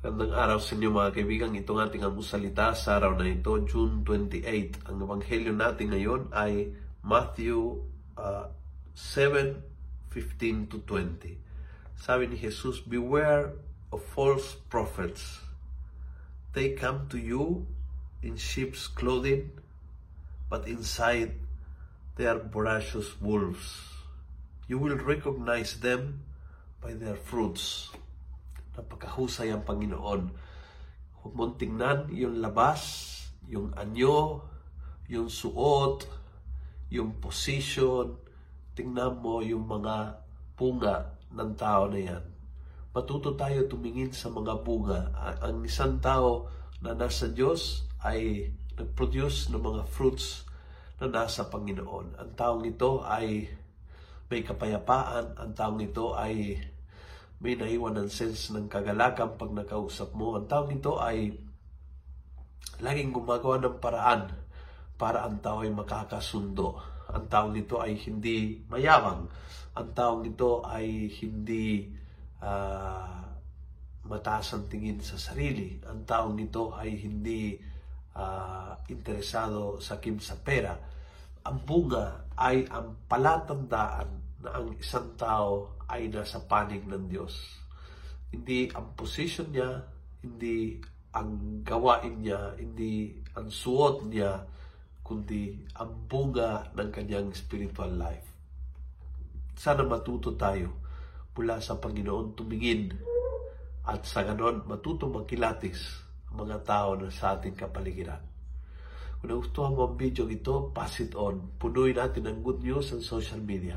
Magandang araw sa inyo mga kaibigan. Ito ang ating almusalita sa araw na ito, June 28. Ang ebanghelyo natin ngayon ay Matthew uh, 7, 15 to 20. Sabi ni Jesus, Beware of false prophets. They come to you in sheep's clothing, but inside they are voracious wolves. You will recognize them by their fruits napakahusay ang Panginoon. Huwag mong tingnan yung labas, yung anyo, yung suot, yung position. Tingnan mo yung mga bunga ng tao na yan. Matuto tayo tumingin sa mga bunga. Ang isang tao na nasa Diyos ay nag-produce ng mga fruits na nasa Panginoon. Ang taong ito ay may kapayapaan. Ang taong ito ay may naiwan ng sense ng kagalakan pag nakausap mo. Ang taong ito ay laging gumagawa ng paraan para ang tao ay makakasundo. Ang taong ito ay hindi mayabang. Ang taong ito ay hindi uh, mataas ang tingin sa sarili. Ang taong ito ay hindi uh, interesado sa kim sa pera. Ang bunga ay ang palatandaan na ang isang tao ay nasa panig ng Diyos. Hindi ang position niya, hindi ang gawain niya, hindi ang suot niya, kundi ang bunga ng kanyang spiritual life. Sana matuto tayo mula sa Panginoon tumingin at sa ganon matuto magkilatis ang mga tao na sa ating kapaligiran. Kung nagustuhan mo ang video ito, pass it on. Punuin natin ang good news sa social media.